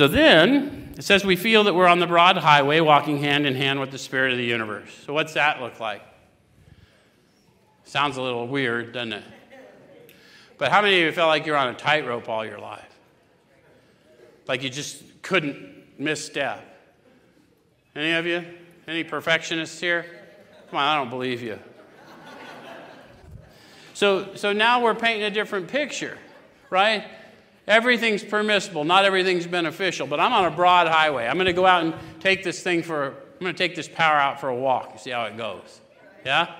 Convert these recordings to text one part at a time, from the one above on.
So then, it says we feel that we're on the broad highway walking hand in hand with the Spirit of the universe. So, what's that look like? Sounds a little weird, doesn't it? But how many of you felt like you're on a tightrope all your life? Like you just couldn't misstep? Any of you? Any perfectionists here? Come on, I don't believe you. So, so now we're painting a different picture, right? Everything's permissible, not everything's beneficial, but I'm on a broad highway. I'm going to go out and take this thing for, I'm going to take this power out for a walk and see how it goes. Yeah?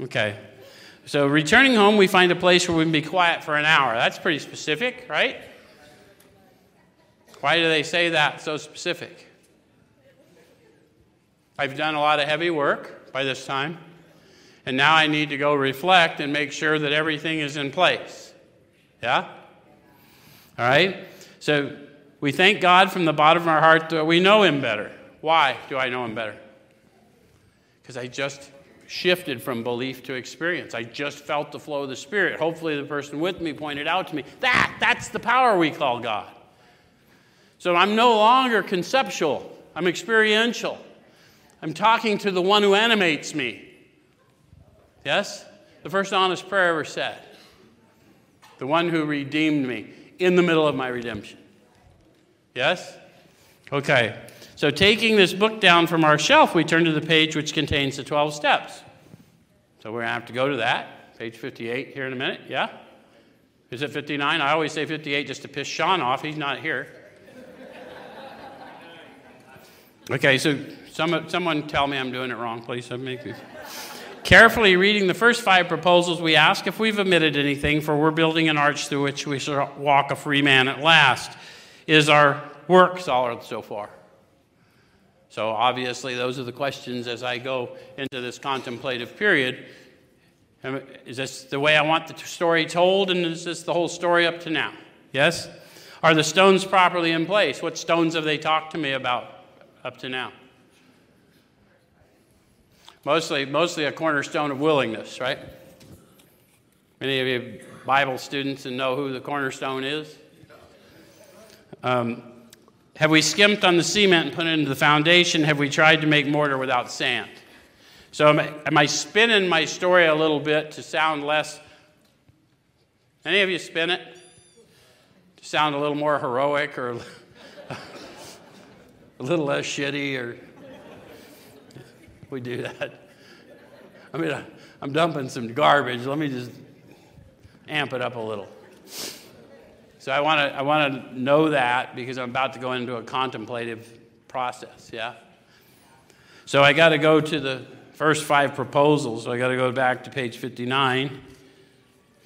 Okay. So, returning home, we find a place where we can be quiet for an hour. That's pretty specific, right? Why do they say that so specific? I've done a lot of heavy work by this time, and now I need to go reflect and make sure that everything is in place. Yeah? All right? So, we thank God from the bottom of our heart that we know Him better. Why do I know Him better? Because I just shifted from belief to experience. I just felt the flow of the Spirit. Hopefully, the person with me pointed out to me that that's the power we call God. So I'm no longer conceptual, I'm experiential. I'm talking to the one who animates me. Yes? The first honest prayer ever said. The one who redeemed me in the middle of my redemption. Yes? Okay. So, taking this book down from our shelf, we turn to the page which contains the 12 steps. So, we're going to have to go to that, page 58 here in a minute. Yeah? Is it 59? I always say 58 just to piss Sean off. He's not here. Okay, so some, someone tell me I'm doing it wrong, please. Carefully reading the first five proposals, we ask if we've omitted anything, for we're building an arch through which we shall walk a free man at last. Is our work solid so far? So, obviously, those are the questions as I go into this contemplative period. Is this the way I want the story told, and is this the whole story up to now? Yes? Are the stones properly in place? What stones have they talked to me about up to now? Mostly, mostly a cornerstone of willingness, right? Many of you Bible students and know who the cornerstone is? Um, have we skimped on the cement and put it into the foundation? Have we tried to make mortar without sand? So, am I, am I spinning my story a little bit to sound less? Any of you spin it? To sound a little more heroic or a little less shitty or we do that. I mean, I'm dumping some garbage. Let me just amp it up a little. So I want to I want to know that because I'm about to go into a contemplative process, yeah? So I got to go to the first five proposals. So I got to go back to page 59